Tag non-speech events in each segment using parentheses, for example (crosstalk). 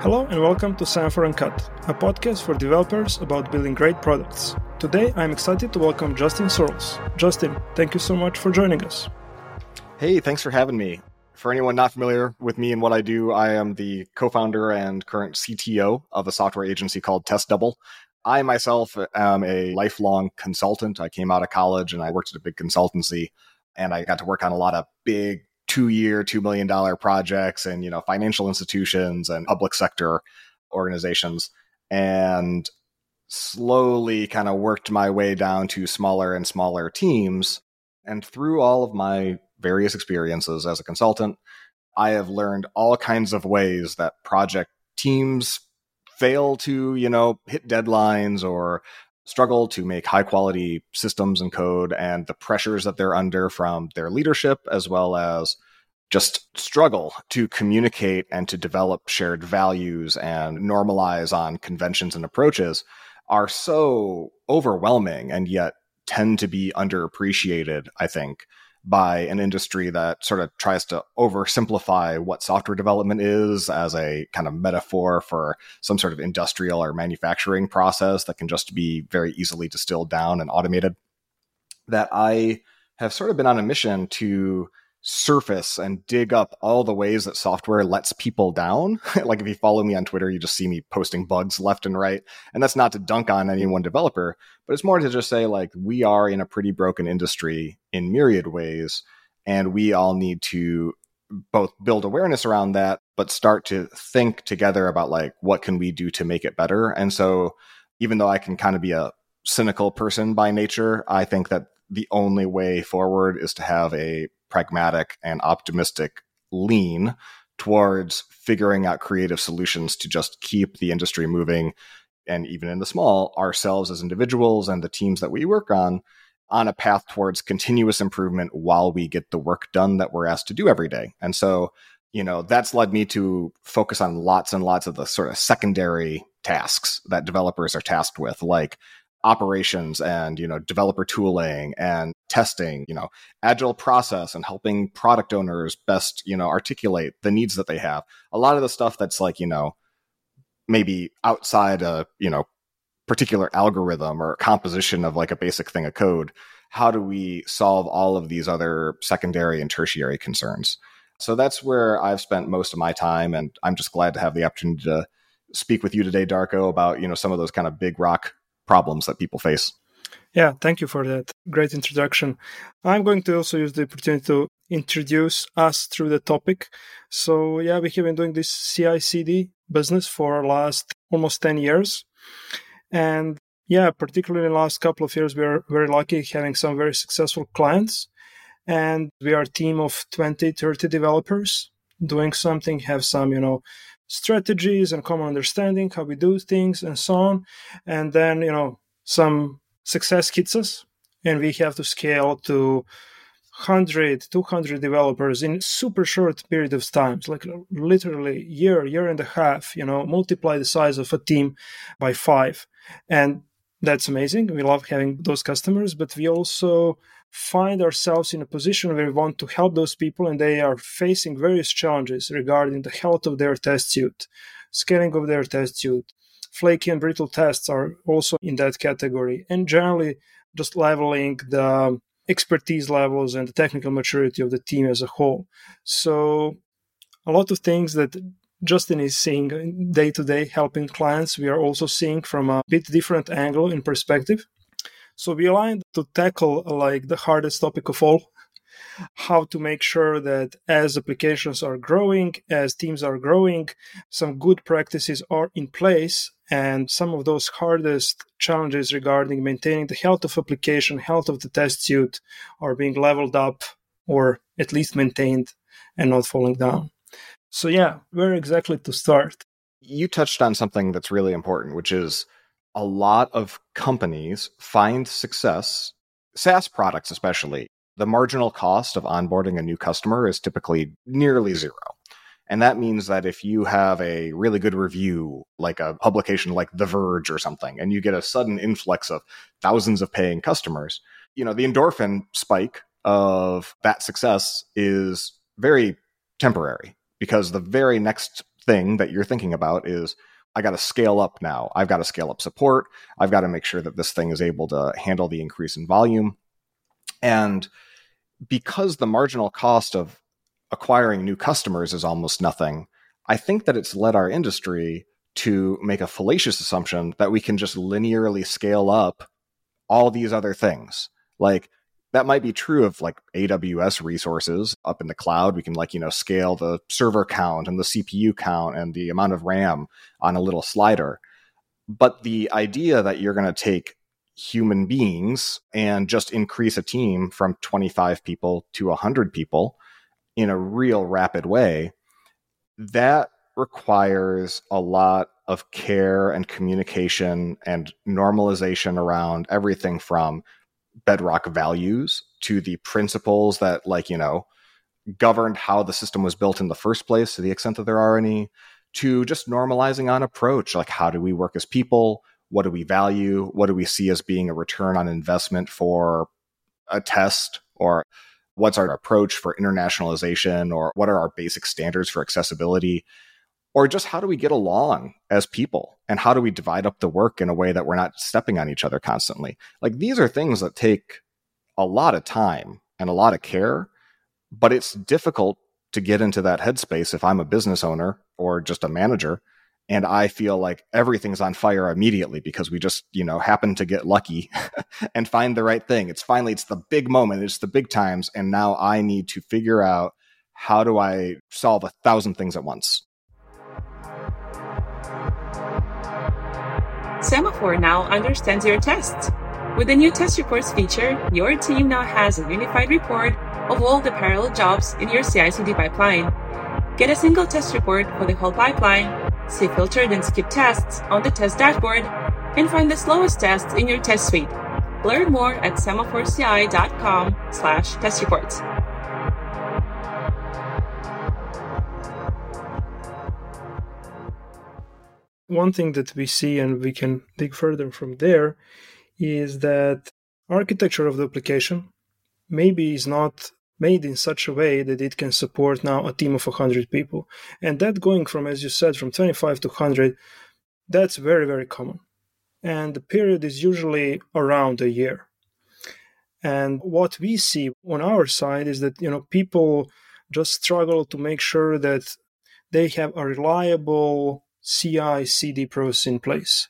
Hello and welcome to Semaphore Uncut, a podcast for developers about building great products. Today I'm excited to welcome Justin Searls. Justin, thank you so much for joining us. Hey, thanks for having me. For anyone not familiar with me and what I do, I am the co founder and current CTO of a software agency called Test Double. I myself am a lifelong consultant. I came out of college and I worked at a big consultancy and I got to work on a lot of big two year, $2 million projects and, you know, financial institutions and public sector organizations. And slowly kind of worked my way down to smaller and smaller teams. And through all of my various experiences as a consultant, I have learned all kinds of ways that project teams fail to, you know, hit deadlines or struggle to make high quality systems and code and the pressures that they're under from their leadership as well as just struggle to communicate and to develop shared values and normalize on conventions and approaches are so overwhelming and yet tend to be underappreciated, I think, by an industry that sort of tries to oversimplify what software development is as a kind of metaphor for some sort of industrial or manufacturing process that can just be very easily distilled down and automated. That I have sort of been on a mission to surface and dig up all the ways that software lets people down. (laughs) like if you follow me on Twitter, you just see me posting bugs left and right. And that's not to dunk on any one developer, but it's more to just say like we are in a pretty broken industry in myriad ways and we all need to both build awareness around that but start to think together about like what can we do to make it better. And so even though I can kind of be a cynical person by nature, I think that the only way forward is to have a pragmatic and optimistic lean towards figuring out creative solutions to just keep the industry moving and even in the small ourselves as individuals and the teams that we work on on a path towards continuous improvement while we get the work done that we're asked to do every day. And so you know that's led me to focus on lots and lots of the sort of secondary tasks that developers are tasked with like operations and you know developer tooling and testing you know agile process and helping product owners best you know articulate the needs that they have. A lot of the stuff that's like you know maybe outside a you know particular algorithm or composition of like a basic thing of code how do we solve all of these other secondary and tertiary concerns? So that's where i've spent most of my time and i'm just glad to have the opportunity to speak with you today darko about you know some of those kind of big rock problems that people face. Yeah, thank you for that great introduction. I'm going to also use the opportunity to introduce us through the topic. So, yeah, we have been doing this CI CD business for last almost 10 years. And yeah, particularly in the last couple of years, we are very lucky having some very successful clients. And we are a team of 20, 30 developers doing something, have some, you know, strategies and common understanding how we do things and so on. And then you know some success hits us and we have to scale to 100 200 developers in super short period of times like literally year year and a half you know multiply the size of a team by five. And that's amazing. We love having those customers but we also find ourselves in a position where we want to help those people and they are facing various challenges regarding the health of their test suite, scaling of their test suite. Flaky and brittle tests are also in that category, and generally just leveling the expertise levels and the technical maturity of the team as a whole. So, a lot of things that Justin is seeing day to day helping clients, we are also seeing from a bit different angle in perspective. So we aligned to tackle like the hardest topic of all how to make sure that as applications are growing, as teams are growing, some good practices are in place. And some of those hardest challenges regarding maintaining the health of application, health of the test suite are being leveled up or at least maintained and not falling down. So, yeah, where exactly to start? You touched on something that's really important, which is a lot of companies find success, SaaS products especially, the marginal cost of onboarding a new customer is typically nearly zero. And that means that if you have a really good review, like a publication like The Verge or something, and you get a sudden influx of thousands of paying customers, you know, the endorphin spike of that success is very temporary because the very next thing that you're thinking about is I got to scale up now. I've got to scale up support. I've got to make sure that this thing is able to handle the increase in volume. And because the marginal cost of acquiring new customers is almost nothing, I think that it's led our industry to make a fallacious assumption that we can just linearly scale up all these other things. Like that might be true of like AWS resources up in the cloud. We can like, you know, scale the server count and the CPU count and the amount of RAM on a little slider. But the idea that you're going to take human beings and just increase a team from 25 people to 100 people in a real rapid way, that requires a lot of care and communication and normalization around everything from bedrock values to the principles that like you know governed how the system was built in the first place to the extent that there are any to just normalizing on approach like how do we work as people? What do we value? What do we see as being a return on investment for a test? Or what's our approach for internationalization? Or what are our basic standards for accessibility or just how do we get along as people? And how do we divide up the work in a way that we're not stepping on each other constantly? Like these are things that take a lot of time and a lot of care but it's difficult to get into that headspace if i'm a business owner or just a manager and i feel like everything's on fire immediately because we just you know happen to get lucky (laughs) and find the right thing. It's finally it's the big moment it's the big times and now i need to figure out how do i solve a thousand things at once Semaphore now understands your tests. With the new test reports feature, your team now has a unified report of all the parallel jobs in your CI/CD pipeline. Get a single test report for the whole pipeline, see filtered and skipped tests on the test dashboard, and find the slowest tests in your test suite. Learn more at semaphoreci.com slash test reports. One thing that we see and we can dig further from there is that architecture of the application maybe is not made in such a way that it can support now a team of 100 people. And that going from as you said from 25 to 100 that's very very common. And the period is usually around a year. And what we see on our side is that you know people just struggle to make sure that they have a reliable CI CD process in place.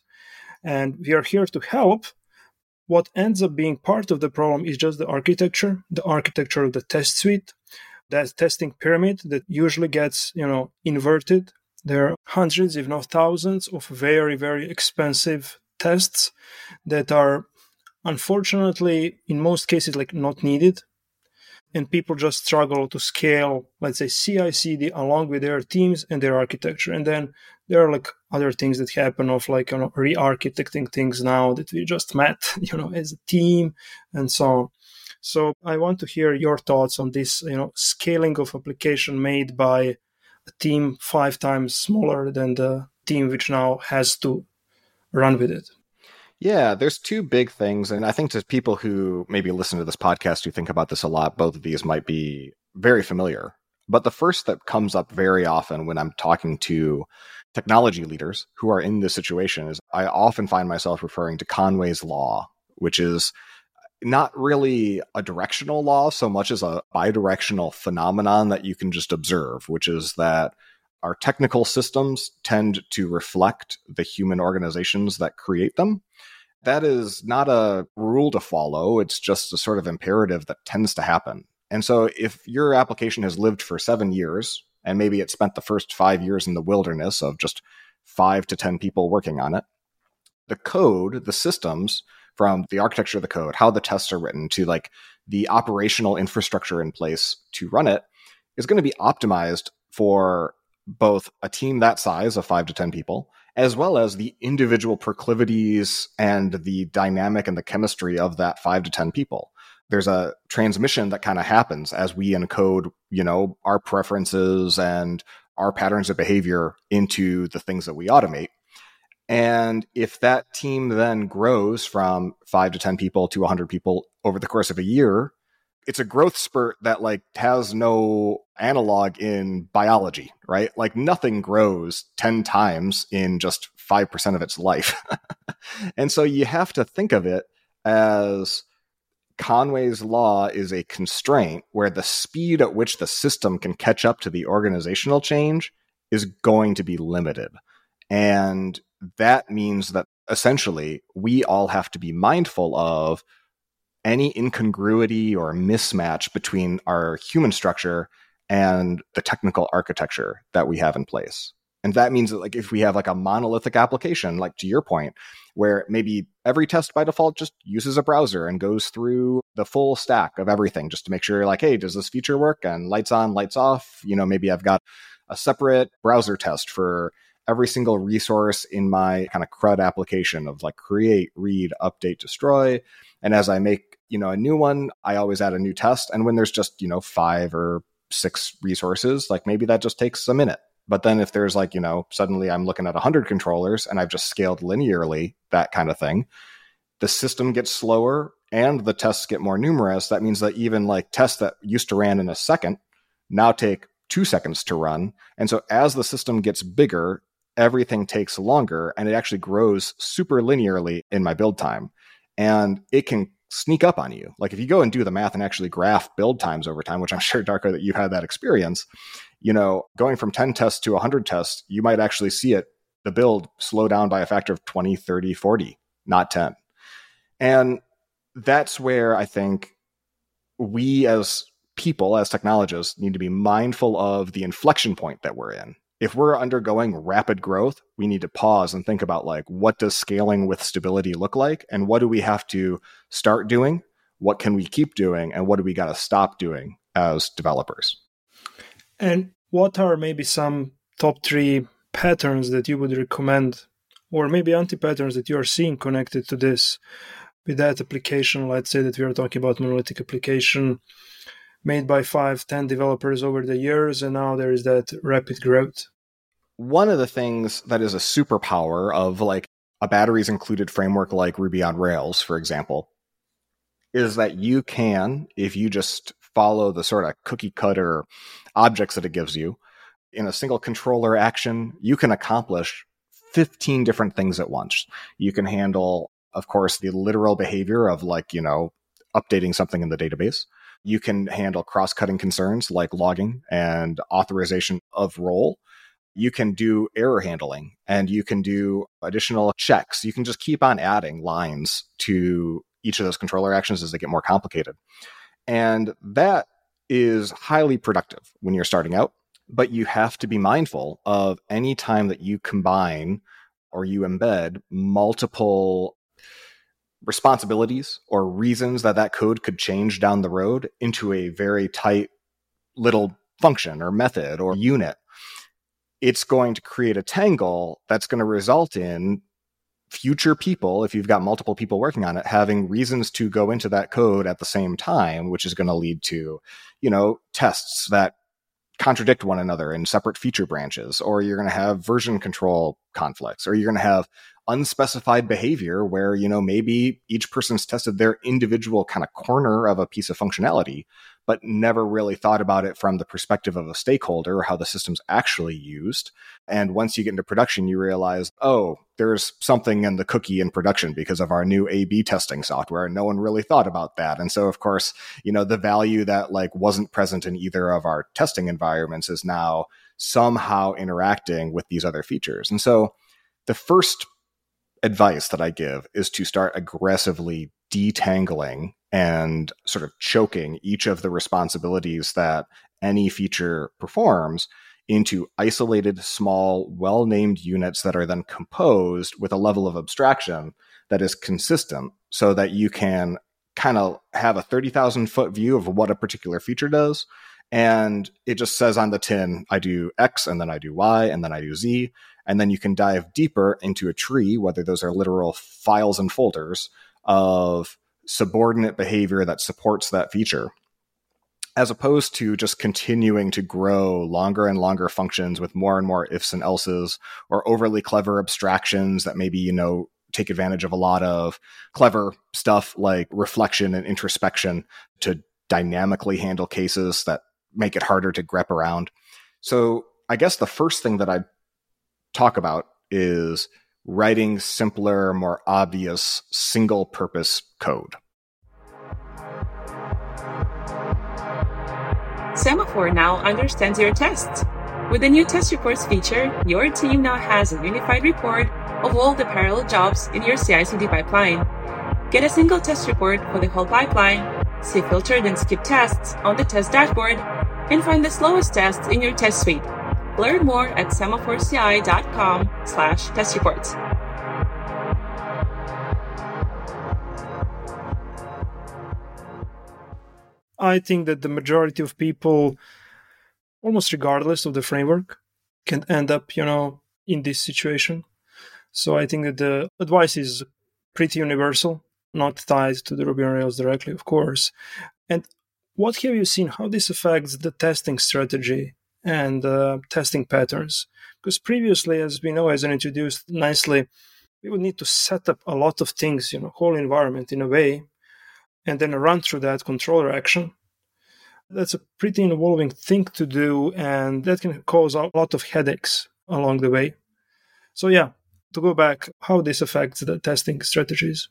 And we are here to help. What ends up being part of the problem is just the architecture, the architecture of the test suite, that testing pyramid that usually gets, you know, inverted. There are hundreds, if not thousands, of very, very expensive tests that are unfortunately in most cases like not needed and people just struggle to scale let's say ci cd along with their teams and their architecture. And then there are like other things that happen of like you know re-architecting things now that we just met (laughs) you know as a team and so on. So i want to hear your thoughts on this you know scaling of application made by a team five times smaller than the team which now has to run with it yeah, there's two big things. And I think to people who maybe listen to this podcast who think about this a lot, both of these might be very familiar. But the first that comes up very often when I'm talking to technology leaders who are in this situation is I often find myself referring to Conway's Law, which is not really a directional law so much as a bidirectional phenomenon that you can just observe, which is that our technical systems tend to reflect the human organizations that create them. That is not a rule to follow, it's just a sort of imperative that tends to happen. And so if your application has lived for seven years, and maybe it spent the first five years in the wilderness of just five to 10 people working on it. The code, the systems from the architecture of the code, how the tests are written to like the operational infrastructure in place to run it is going to be optimized for both a team that size of five to 10 people, as well as the individual proclivities and the dynamic and the chemistry of that five to 10 people there's a transmission that kind of happens as we encode, you know, our preferences and our patterns of behavior into the things that we automate. And if that team then grows from five to 10 people to 100 people over the course of a year, it's a growth spurt that like has no analog in biology, right? Like nothing grows 10 times in just 5% of its life. (laughs) and so you have to think of it as Conway's law is a constraint where the speed at which the system can catch up to the organizational change is going to be limited. And that means that essentially we all have to be mindful of any incongruity or mismatch between our human structure and the technical architecture that we have in place. And that means that like if we have like a monolithic application, like to your point, where maybe every test by default just uses a browser and goes through the full stack of everything just to make sure you're like, hey, does this feature work? And lights on, lights off. You know, maybe I've got a separate browser test for every single resource in my kind of CRUD application of like create, read, update, destroy. And as I make, you know, a new one, I always add a new test. And when there's just, you know, five or six resources, like maybe that just takes a minute. But then if there's like, you know, suddenly I'm looking at 100 controllers and I've just scaled linearly, that kind of thing, the system gets slower and the tests get more numerous. That means that even like tests that used to ran in a second now take two seconds to run. And so as the system gets bigger, everything takes longer and it actually grows super linearly in my build time. And it can sneak up on you. Like if you go and do the math and actually graph build times over time, which I'm (laughs) sure Darko that you had that experience, you know, going from 10 tests to 100 tests, you might actually see it the build slow down by a factor of 20, 30, 40, not 10. And that's where I think we as people, as technologists, need to be mindful of the inflection point that we're in if we're undergoing rapid growth, we need to pause and think about like what does scaling with stability look like and what do we have to start doing? What can we keep doing and what do we got to stop doing as developers? And what are maybe some top 3 patterns that you would recommend or maybe anti-patterns that you are seeing connected to this with that application let's say that we are talking about monolithic application made by five, ten developers over the years, and now there is that rapid growth. One of the things that is a superpower of like a batteries included framework like Ruby on Rails, for example, is that you can, if you just follow the sort of cookie cutter objects that it gives you, in a single controller action, you can accomplish 15 different things at once. You can handle, of course, the literal behavior of like, you know, updating something in the database. You can handle cross cutting concerns like logging and authorization of role. You can do error handling and you can do additional checks. You can just keep on adding lines to each of those controller actions as they get more complicated. And that is highly productive when you're starting out, but you have to be mindful of any time that you combine or you embed multiple responsibilities or reasons that that code could change down the road into a very tight little function or method or unit, it's going to create a tangle that's going to result in future people, if you've got multiple people working on it, having reasons to go into that code at the same time, which is going to lead to, you know, tests that contradict one another in separate feature branches, or you're going to have version control conflicts, or you're going to have unspecified behavior where, you know, maybe each person's tested their individual kind of corner of a piece of functionality, but never really thought about it from the perspective of a stakeholder or how the system's actually used. And once you get into production, you realize, oh, there's something in the cookie in production because of our new A B testing software. And no one really thought about that. And so, of course, you know, the value that like wasn't present in either of our testing environments is now somehow interacting with these other features. And so the first advice that I give is to start aggressively detangling and sort of choking each of the responsibilities that any feature performs into isolated, small, well named units that are then composed with a level of abstraction that is consistent so that you can kind of have a 30,000 foot view of what a particular feature does. And it just says on the tin, I do X and then I do Y and then I do Z. And then you can dive deeper into a tree, whether those are literal files and folders of subordinate behavior that supports that feature as opposed to just continuing to grow longer and longer functions with more and more ifs and elses or overly clever abstractions that maybe, you know, take advantage of a lot of clever stuff like reflection and introspection to dynamically handle cases that make it harder to grep around. So I guess the first thing that I talk about is writing simpler, more obvious, single purpose code. Semaphore now understands your tests. With the new test reports feature, your team now has a unified report of all the parallel jobs in your CI CD pipeline. Get a single test report for the whole pipeline, see filtered and skipped tests on the test dashboard, and find the slowest tests in your test suite. Learn more at semaphoreCI.com slash test reports. I think that the majority of people, almost regardless of the framework, can end up, you know, in this situation. So I think that the advice is pretty universal, not tied to the Ruby on Rails directly, of course. And what have you seen? How this affects the testing strategy and uh, testing patterns? Because previously, as we know, as I introduced nicely, we would need to set up a lot of things, you know, whole environment in a way, and then run through that controller action. That's a pretty involving thing to do, and that can cause a lot of headaches along the way. So, yeah, to go back, how this affects the testing strategies.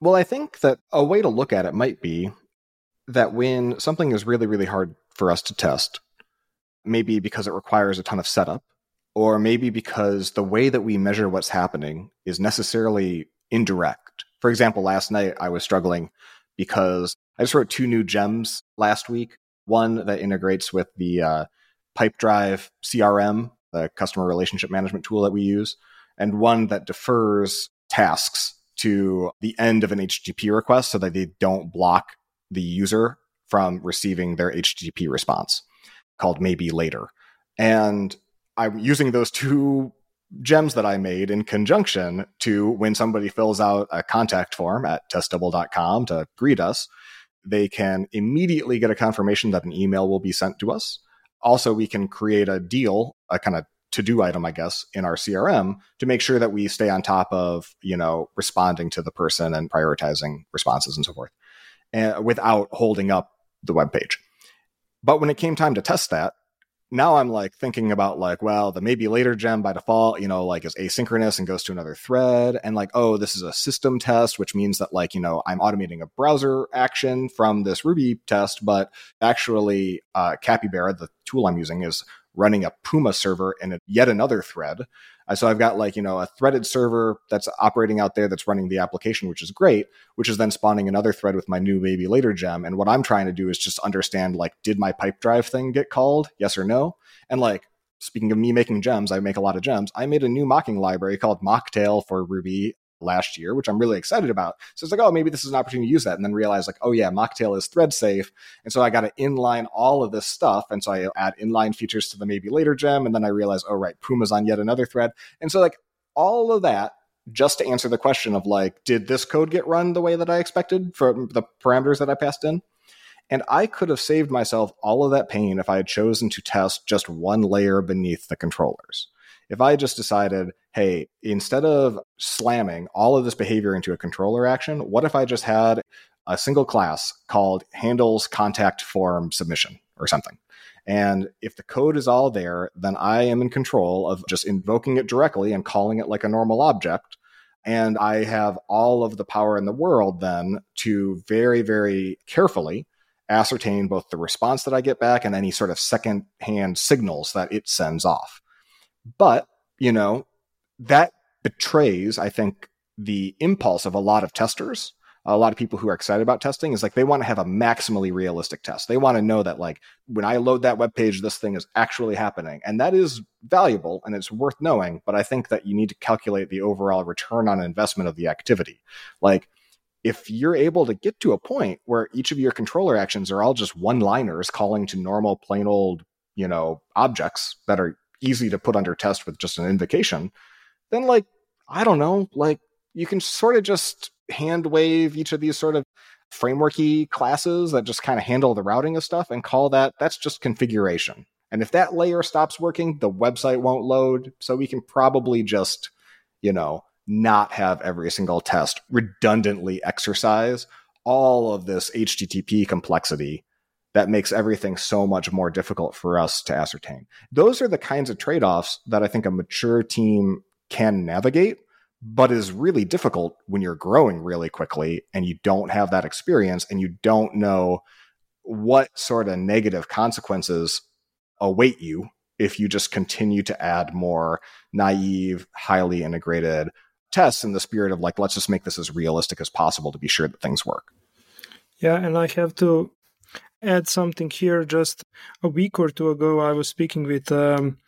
Well, I think that a way to look at it might be that when something is really, really hard for us to test, maybe because it requires a ton of setup, or maybe because the way that we measure what's happening is necessarily indirect. For example, last night I was struggling because I just wrote two new gems last week. One that integrates with the uh, Pipedrive CRM, the customer relationship management tool that we use, and one that defers tasks to the end of an HTTP request so that they don't block the user from receiving their HTTP response called maybe later. And I'm using those two gems that I made in conjunction to when somebody fills out a contact form at testdouble.com to greet us, they can immediately get a confirmation that an email will be sent to us. Also, we can create a deal, a kind of to do item, I guess, in our CRM to make sure that we stay on top of, you know, responding to the person and prioritizing responses and so forth and, without holding up the web page. But when it came time to test that, now I'm like thinking about like, well, the maybe later gem by default, you know, like is asynchronous and goes to another thread. And like, oh, this is a system test, which means that like, you know, I'm automating a browser action from this Ruby test, but actually uh, Capybara, the tool I'm using, is running a Puma server in a, yet another thread. Uh, so I've got like, you know, a threaded server that's operating out there that's running the application, which is great, which is then spawning another thread with my new maybe later gem. And what I'm trying to do is just understand like, did my Pipedrive thing get called? Yes or no? And like, speaking of me making gems, I make a lot of gems. I made a new mocking library called Mocktail for Ruby last year, which I'm really excited about. So it's like, oh, maybe this is an opportunity to use that. And then realize like, oh yeah, Mocktail is thread safe. And so I got to inline all of this stuff. And so I add inline features to the maybe later gem. And then I realize, oh right, Puma's on yet another thread. And so like all of that just to answer the question of like, did this code get run the way that I expected from the parameters that I passed in? And I could have saved myself all of that pain if I had chosen to test just one layer beneath the controllers. If I just decided, hey, instead of slamming all of this behavior into a controller action, what if I just had a single class called handles contact form submission or something? And if the code is all there, then I am in control of just invoking it directly and calling it like a normal object. And I have all of the power in the world then to very, very carefully ascertain both the response that I get back and any sort of second hand signals that it sends off. But, you know, that betrays, I think, the impulse of a lot of testers. A lot of people who are excited about testing is like they want to have a maximally realistic test. They want to know that like when I load that web page, this thing is actually happening. And that is valuable and it's worth knowing. But I think that you need to calculate the overall return on investment of the activity. Like if you're able to get to a point where each of your controller actions are all just one liners calling to normal plain old, you know, objects that are easy to put under test with just an invocation, then like, I don't know, like you can sort of just hand wave each of these sort of frameworky classes that just kind of handle the routing of stuff and call that that's just configuration. And if that layer stops working, the website won't load. So we can probably just, you know, not have every single test redundantly exercise all of this HTTP complexity that makes everything so much more difficult for us to ascertain. Those are the kinds of trade offs that I think a mature team can navigate, but is really difficult when you're growing really quickly and you don't have that experience and you don't know what sort of negative consequences await you if you just continue to add more naive, highly integrated tests in the spirit of like, let's just make this as realistic as possible to be sure that things work. Yeah, and I have to add something here. Just a week or two ago, I was speaking with um,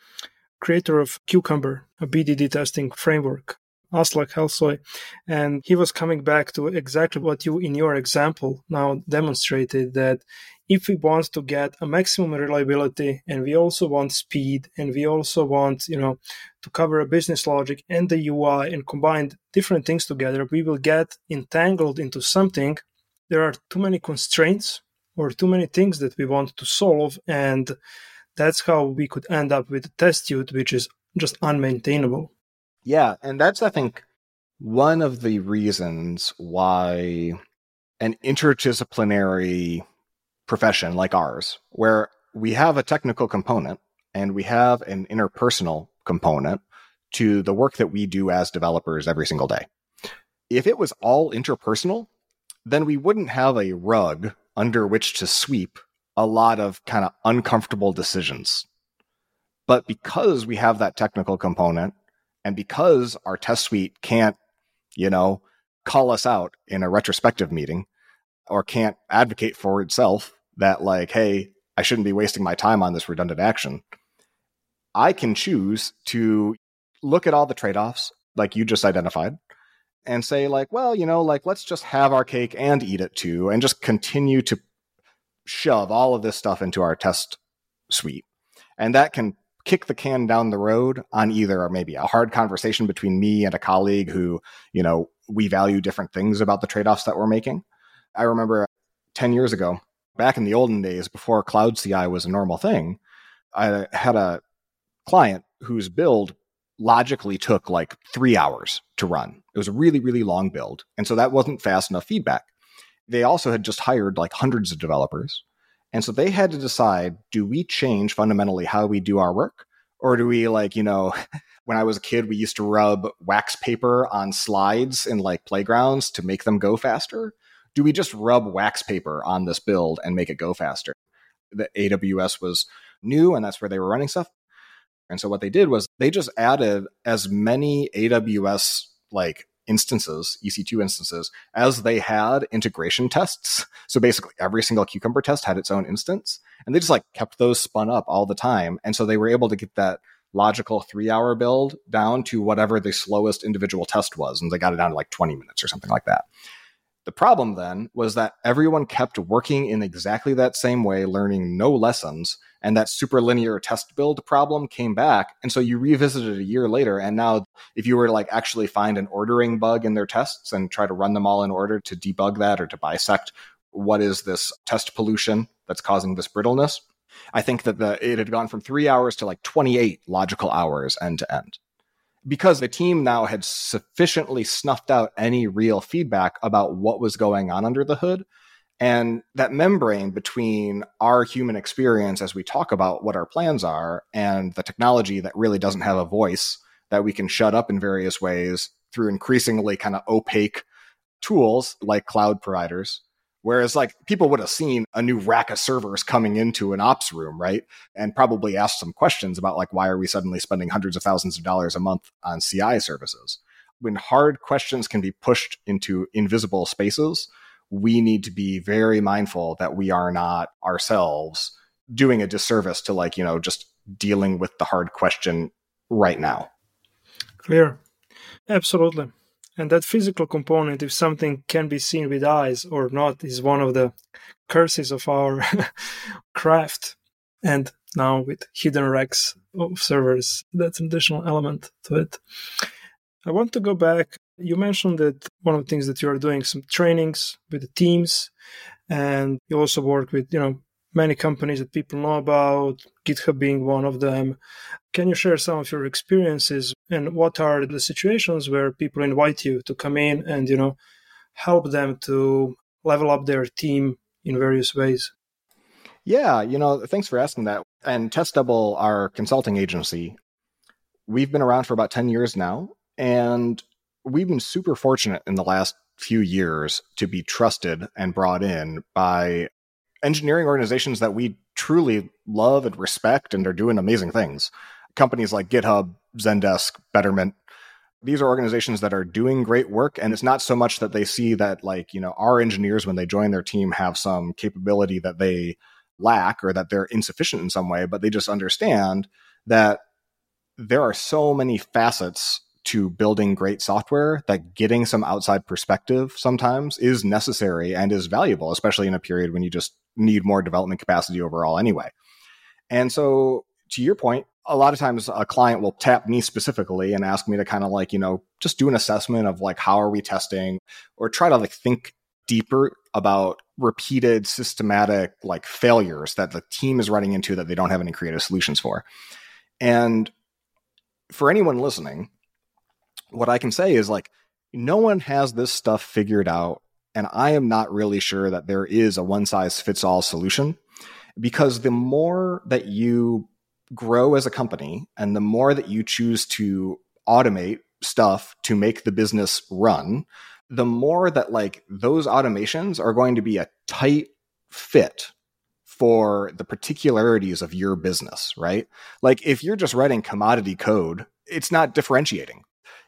creator of Cucumber, a BDD testing framework, Aslak Hellesøy, and he was coming back to exactly what you, in your example, now demonstrated that if we want to get a maximum reliability and we also want speed and we also want you know to cover a business logic and the ui and combine different things together we will get entangled into something. There are too many constraints or too many things that we want to solve and that's how we could end up with a test suite which is just unmaintainable yeah and that's i think one of the reasons why an interdisciplinary profession like ours, where we have a technical component and we have an interpersonal component to the work that we do as developers every single day. If it was all interpersonal, then we wouldn't have a rug under which to sweep a lot of kind of uncomfortable decisions. But because we have that technical component and because our test suite can't, you know, call us out in a retrospective meeting or can't advocate for itself that like, hey, I shouldn't be wasting my time on this redundant action. I can choose to look at all the trade-offs like you just identified and say like, well, you know, like let's just have our cake and eat it too and just continue to shove all of this stuff into our test suite. And that can kick the can down the road on either maybe a hard conversation between me and a colleague who, you know, we value different things about the trade-offs that we're making. I remember 10 years ago, back in the olden days before cloud CI was a normal thing, I had a client whose build logically took like three hours to run. It was a really, really long build. And so that wasn't fast enough feedback. They also had just hired like hundreds of developers. And so they had to decide do we change fundamentally how we do our work? Or do we like, you know, (laughs) when I was a kid, we used to rub wax paper on slides in like playgrounds to make them go faster? do we just rub wax paper on this build and make it go faster? The AWS was new and that's where they were running stuff. And so what they did was they just added as many AWS like instances, EC2 instances, as they had integration tests. So basically every single Cucumber test had its own instance. And they just like kept those spun up all the time. And so they were able to get that logical three hour build down to whatever the slowest individual test was. And they got it down to like 20 minutes or something like that. The problem then was that everyone kept working in exactly that same way, learning no lessons, and that superlinear test build problem came back. And so you revisited a year later, and now if you were to like actually find an ordering bug in their tests and try to run them all in order to debug that or to bisect what is this test pollution that's causing this brittleness, I think that the, it had gone from three hours to like 28 logical hours end to end because the team now had sufficiently snuffed out any real feedback about what was going on under the hood. And that membrane between our human experience as we talk about what our plans are and the technology that really doesn't have a voice that we can shut up in various ways through increasingly kind of opaque tools like cloud providers Whereas, like, people would have seen a new rack of servers coming into an ops room, right? And probably asked some questions about, like, why are we suddenly spending hundreds of thousands of dollars a month on CI services? When hard questions can be pushed into invisible spaces, we need to be very mindful that we are not ourselves doing a disservice to, like, you know, just dealing with the hard question right now. Clear. Absolutely. And that physical component, if something can be seen with eyes or not, is one of the curses of our (laughs) craft. And now with hidden racks of servers, that's an additional element to it. I want to go back. You mentioned that one of the things that you are doing some trainings with the teams, and you also work with, you know, many companies that people know about, GitHub being one of them. Can you share some of your experiences and what are the situations where people invite you to come in and, you know, help them to level up their team in various ways? Yeah, you know, thanks for asking that. And Test Double, our consulting agency, we've been around for about 10 years now. And we've been super fortunate in the last few years to be trusted and brought in by engineering organizations that we truly love and respect and are doing amazing things. Companies like GitHub, Zendesk, Betterment. These are organizations that are doing great work. And it's not so much that they see that, like, you know, our engineers, when they join their team, have some capability that they lack or that they're insufficient in some way, but they just understand that there are so many facets to building great software that getting some outside perspective sometimes is necessary and is valuable, especially in a period when you just need more development capacity overall anyway. And so, to your point, a lot of times a client will tap me specifically and ask me to kind of like, you know, just do an assessment of like, how are we testing or try to like think deeper about repeated systematic like failures that the team is running into that they don't have any creative solutions for. And for anyone listening, what I can say is like, no one has this stuff figured out. And I am not really sure that there is a one size fits all solution because the more that you grow as a company and the more that you choose to automate stuff to make the business run, the more that like those automations are going to be a tight fit for the particularities of your business, right? Like if you're just writing commodity code, it's not differentiating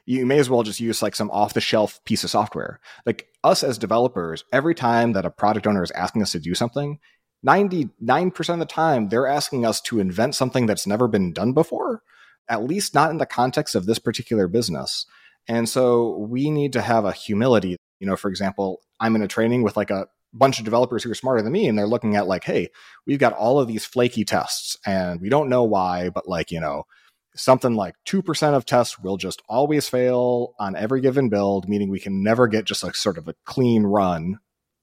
you may as well just use like some off the shelf piece of software. Like us as developers, every time that a product owner is asking us to do something, 99% of the time, they're asking us to invent something that's never been done before, at least not in the context of this particular business. And so we need to have a humility. You know, for example, I'm in a training with like a bunch of developers who are smarter than me and they're looking at like, hey, we've got all of these flaky tests and we don't know why, but like, you know, something like 2% of tests will just always fail on every given build, meaning we can never get just like sort of a clean run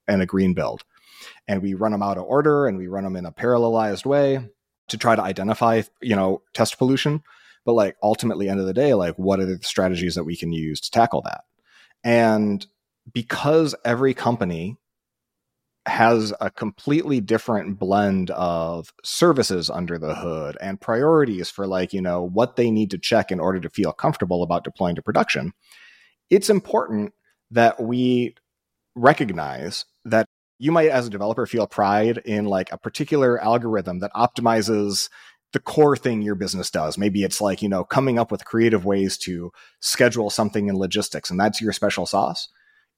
and a green build. And we run them out of order and we run them in a parallelized way to try to identify, you know, test pollution. But like ultimately, end of the day, like what are the strategies that we can use to tackle that? And because every company has a completely different blend of services under the hood and priorities for like you know what they need to check in order to feel comfortable about deploying to production it's important that we recognize that you might as a developer feel pride in like a particular algorithm that optimizes the core thing your business does. Maybe it's like you know coming up with creative ways to schedule something in logistics and that's your special sauce.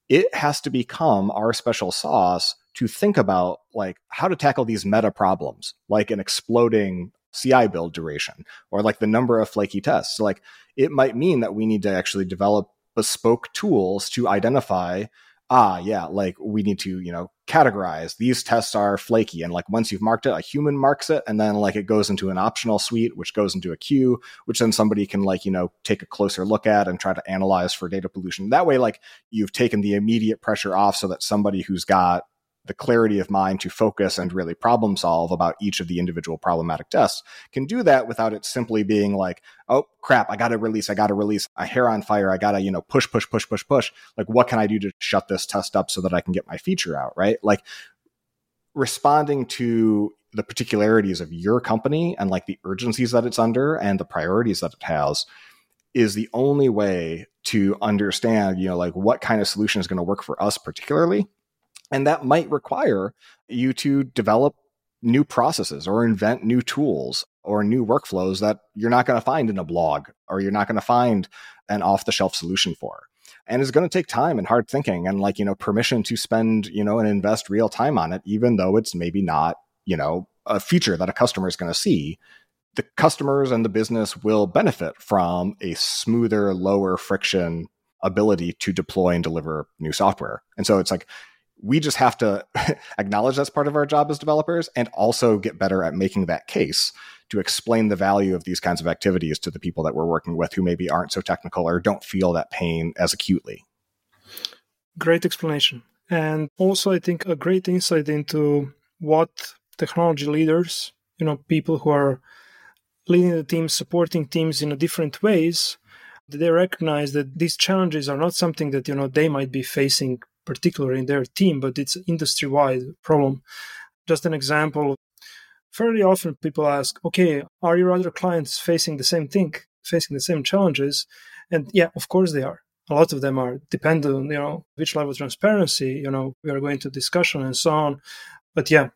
It has to become our special sauce to think about like how to tackle these meta problems, like an exploding CI build duration or like the number of flaky tests. So like it might mean that we need to actually develop bespoke tools to identify ah, yeah, like we need to, you know, categorize these tests are flaky. And like once you've marked it, a human marks it, and then like it goes into an optional suite, which goes into a queue, which then somebody can like, you know, take a closer look at and try to analyze for data pollution. That way, like you've taken the immediate pressure off so that somebody who's got the clarity of mind to focus and really problem solve about each of the individual problematic tests can do that without it simply being like, oh crap, I got to release, I got to release a hair on fire, I got to, you know, push, push, push, push, push. Like, what can I do to shut this test up so that I can get my feature out, right? Like, responding to the particularities of your company and like the urgencies that it's under and the priorities that it has is the only way to understand, you know, like what kind of solution is going to work for us particularly and that might require you to develop new processes or invent new tools or new workflows that you're not going to find in a blog or you're not going to find an off the shelf solution for. And it's going to take time and hard thinking and like, you know, permission to spend, you know, and invest real time on it, even though it's maybe not, you know, a feature that a customer is going to see. The customers and the business will benefit from a smoother, lower friction ability to deploy and deliver new software. And so it's like we just have to (laughs) acknowledge that's part of our job as developers and also get better at making that case to explain the value of these kinds of activities to the people that we're working with who maybe aren't so technical or don't feel that pain as acutely. Great explanation. And also, I think a great insight into what technology leaders, you know, people who are leading the teams, supporting teams in different ways, they recognize that these challenges are not something that, you know, they might be facing particular in their team, but it's industry wide problem. Just an example fairly often people ask, okay, are your other clients facing the same thing, facing the same challenges? And yeah, of course they are. A lot of them are dependent on, you know, which level of transparency, you know, we are going to discussion and so on. But yeah,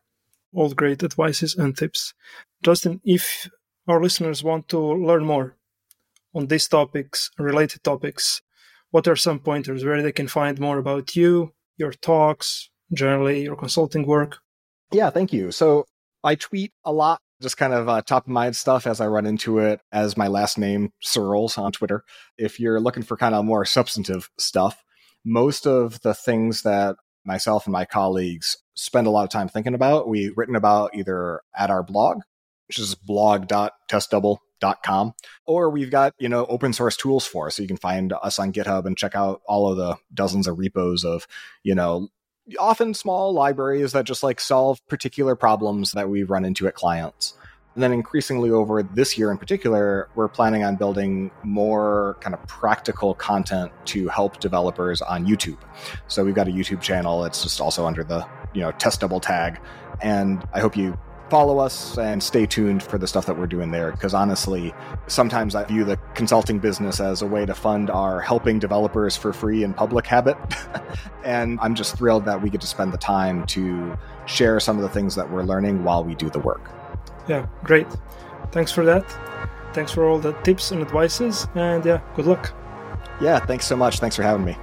all great advices and tips. Justin, if our listeners want to learn more on these topics, related topics, what are some pointers where they can find more about you, your talks, generally your consulting work? Yeah, thank you. So I tweet a lot, just kind of uh, top of mind stuff as I run into it as my last name, Searls, on Twitter. If you're looking for kind of more substantive stuff, most of the things that myself and my colleagues spend a lot of time thinking about, we've written about either at our blog, which is blog.testdouble.com, or we've got, you know, open source tools for. So you can find us on GitHub and check out all of the dozens of repos of, you know, often small libraries that just like solve particular problems that we run into at clients. And then increasingly over this year in particular, we're planning on building more kind of practical content to help developers on YouTube. So we've got a YouTube channel. It's just also under the, you know, test double tag. And I hope you follow us and stay tuned for the stuff that we're doing there. Because honestly, sometimes I view the consulting business as a way to fund our helping developers for free in public habit. (laughs) and I'm just thrilled that we get to spend the time to share some of the things that we're learning while we do the work. Yeah, great. Thanks for that. Thanks for all the tips and advices. And yeah, good luck. Yeah, thanks so much. Thanks for having me.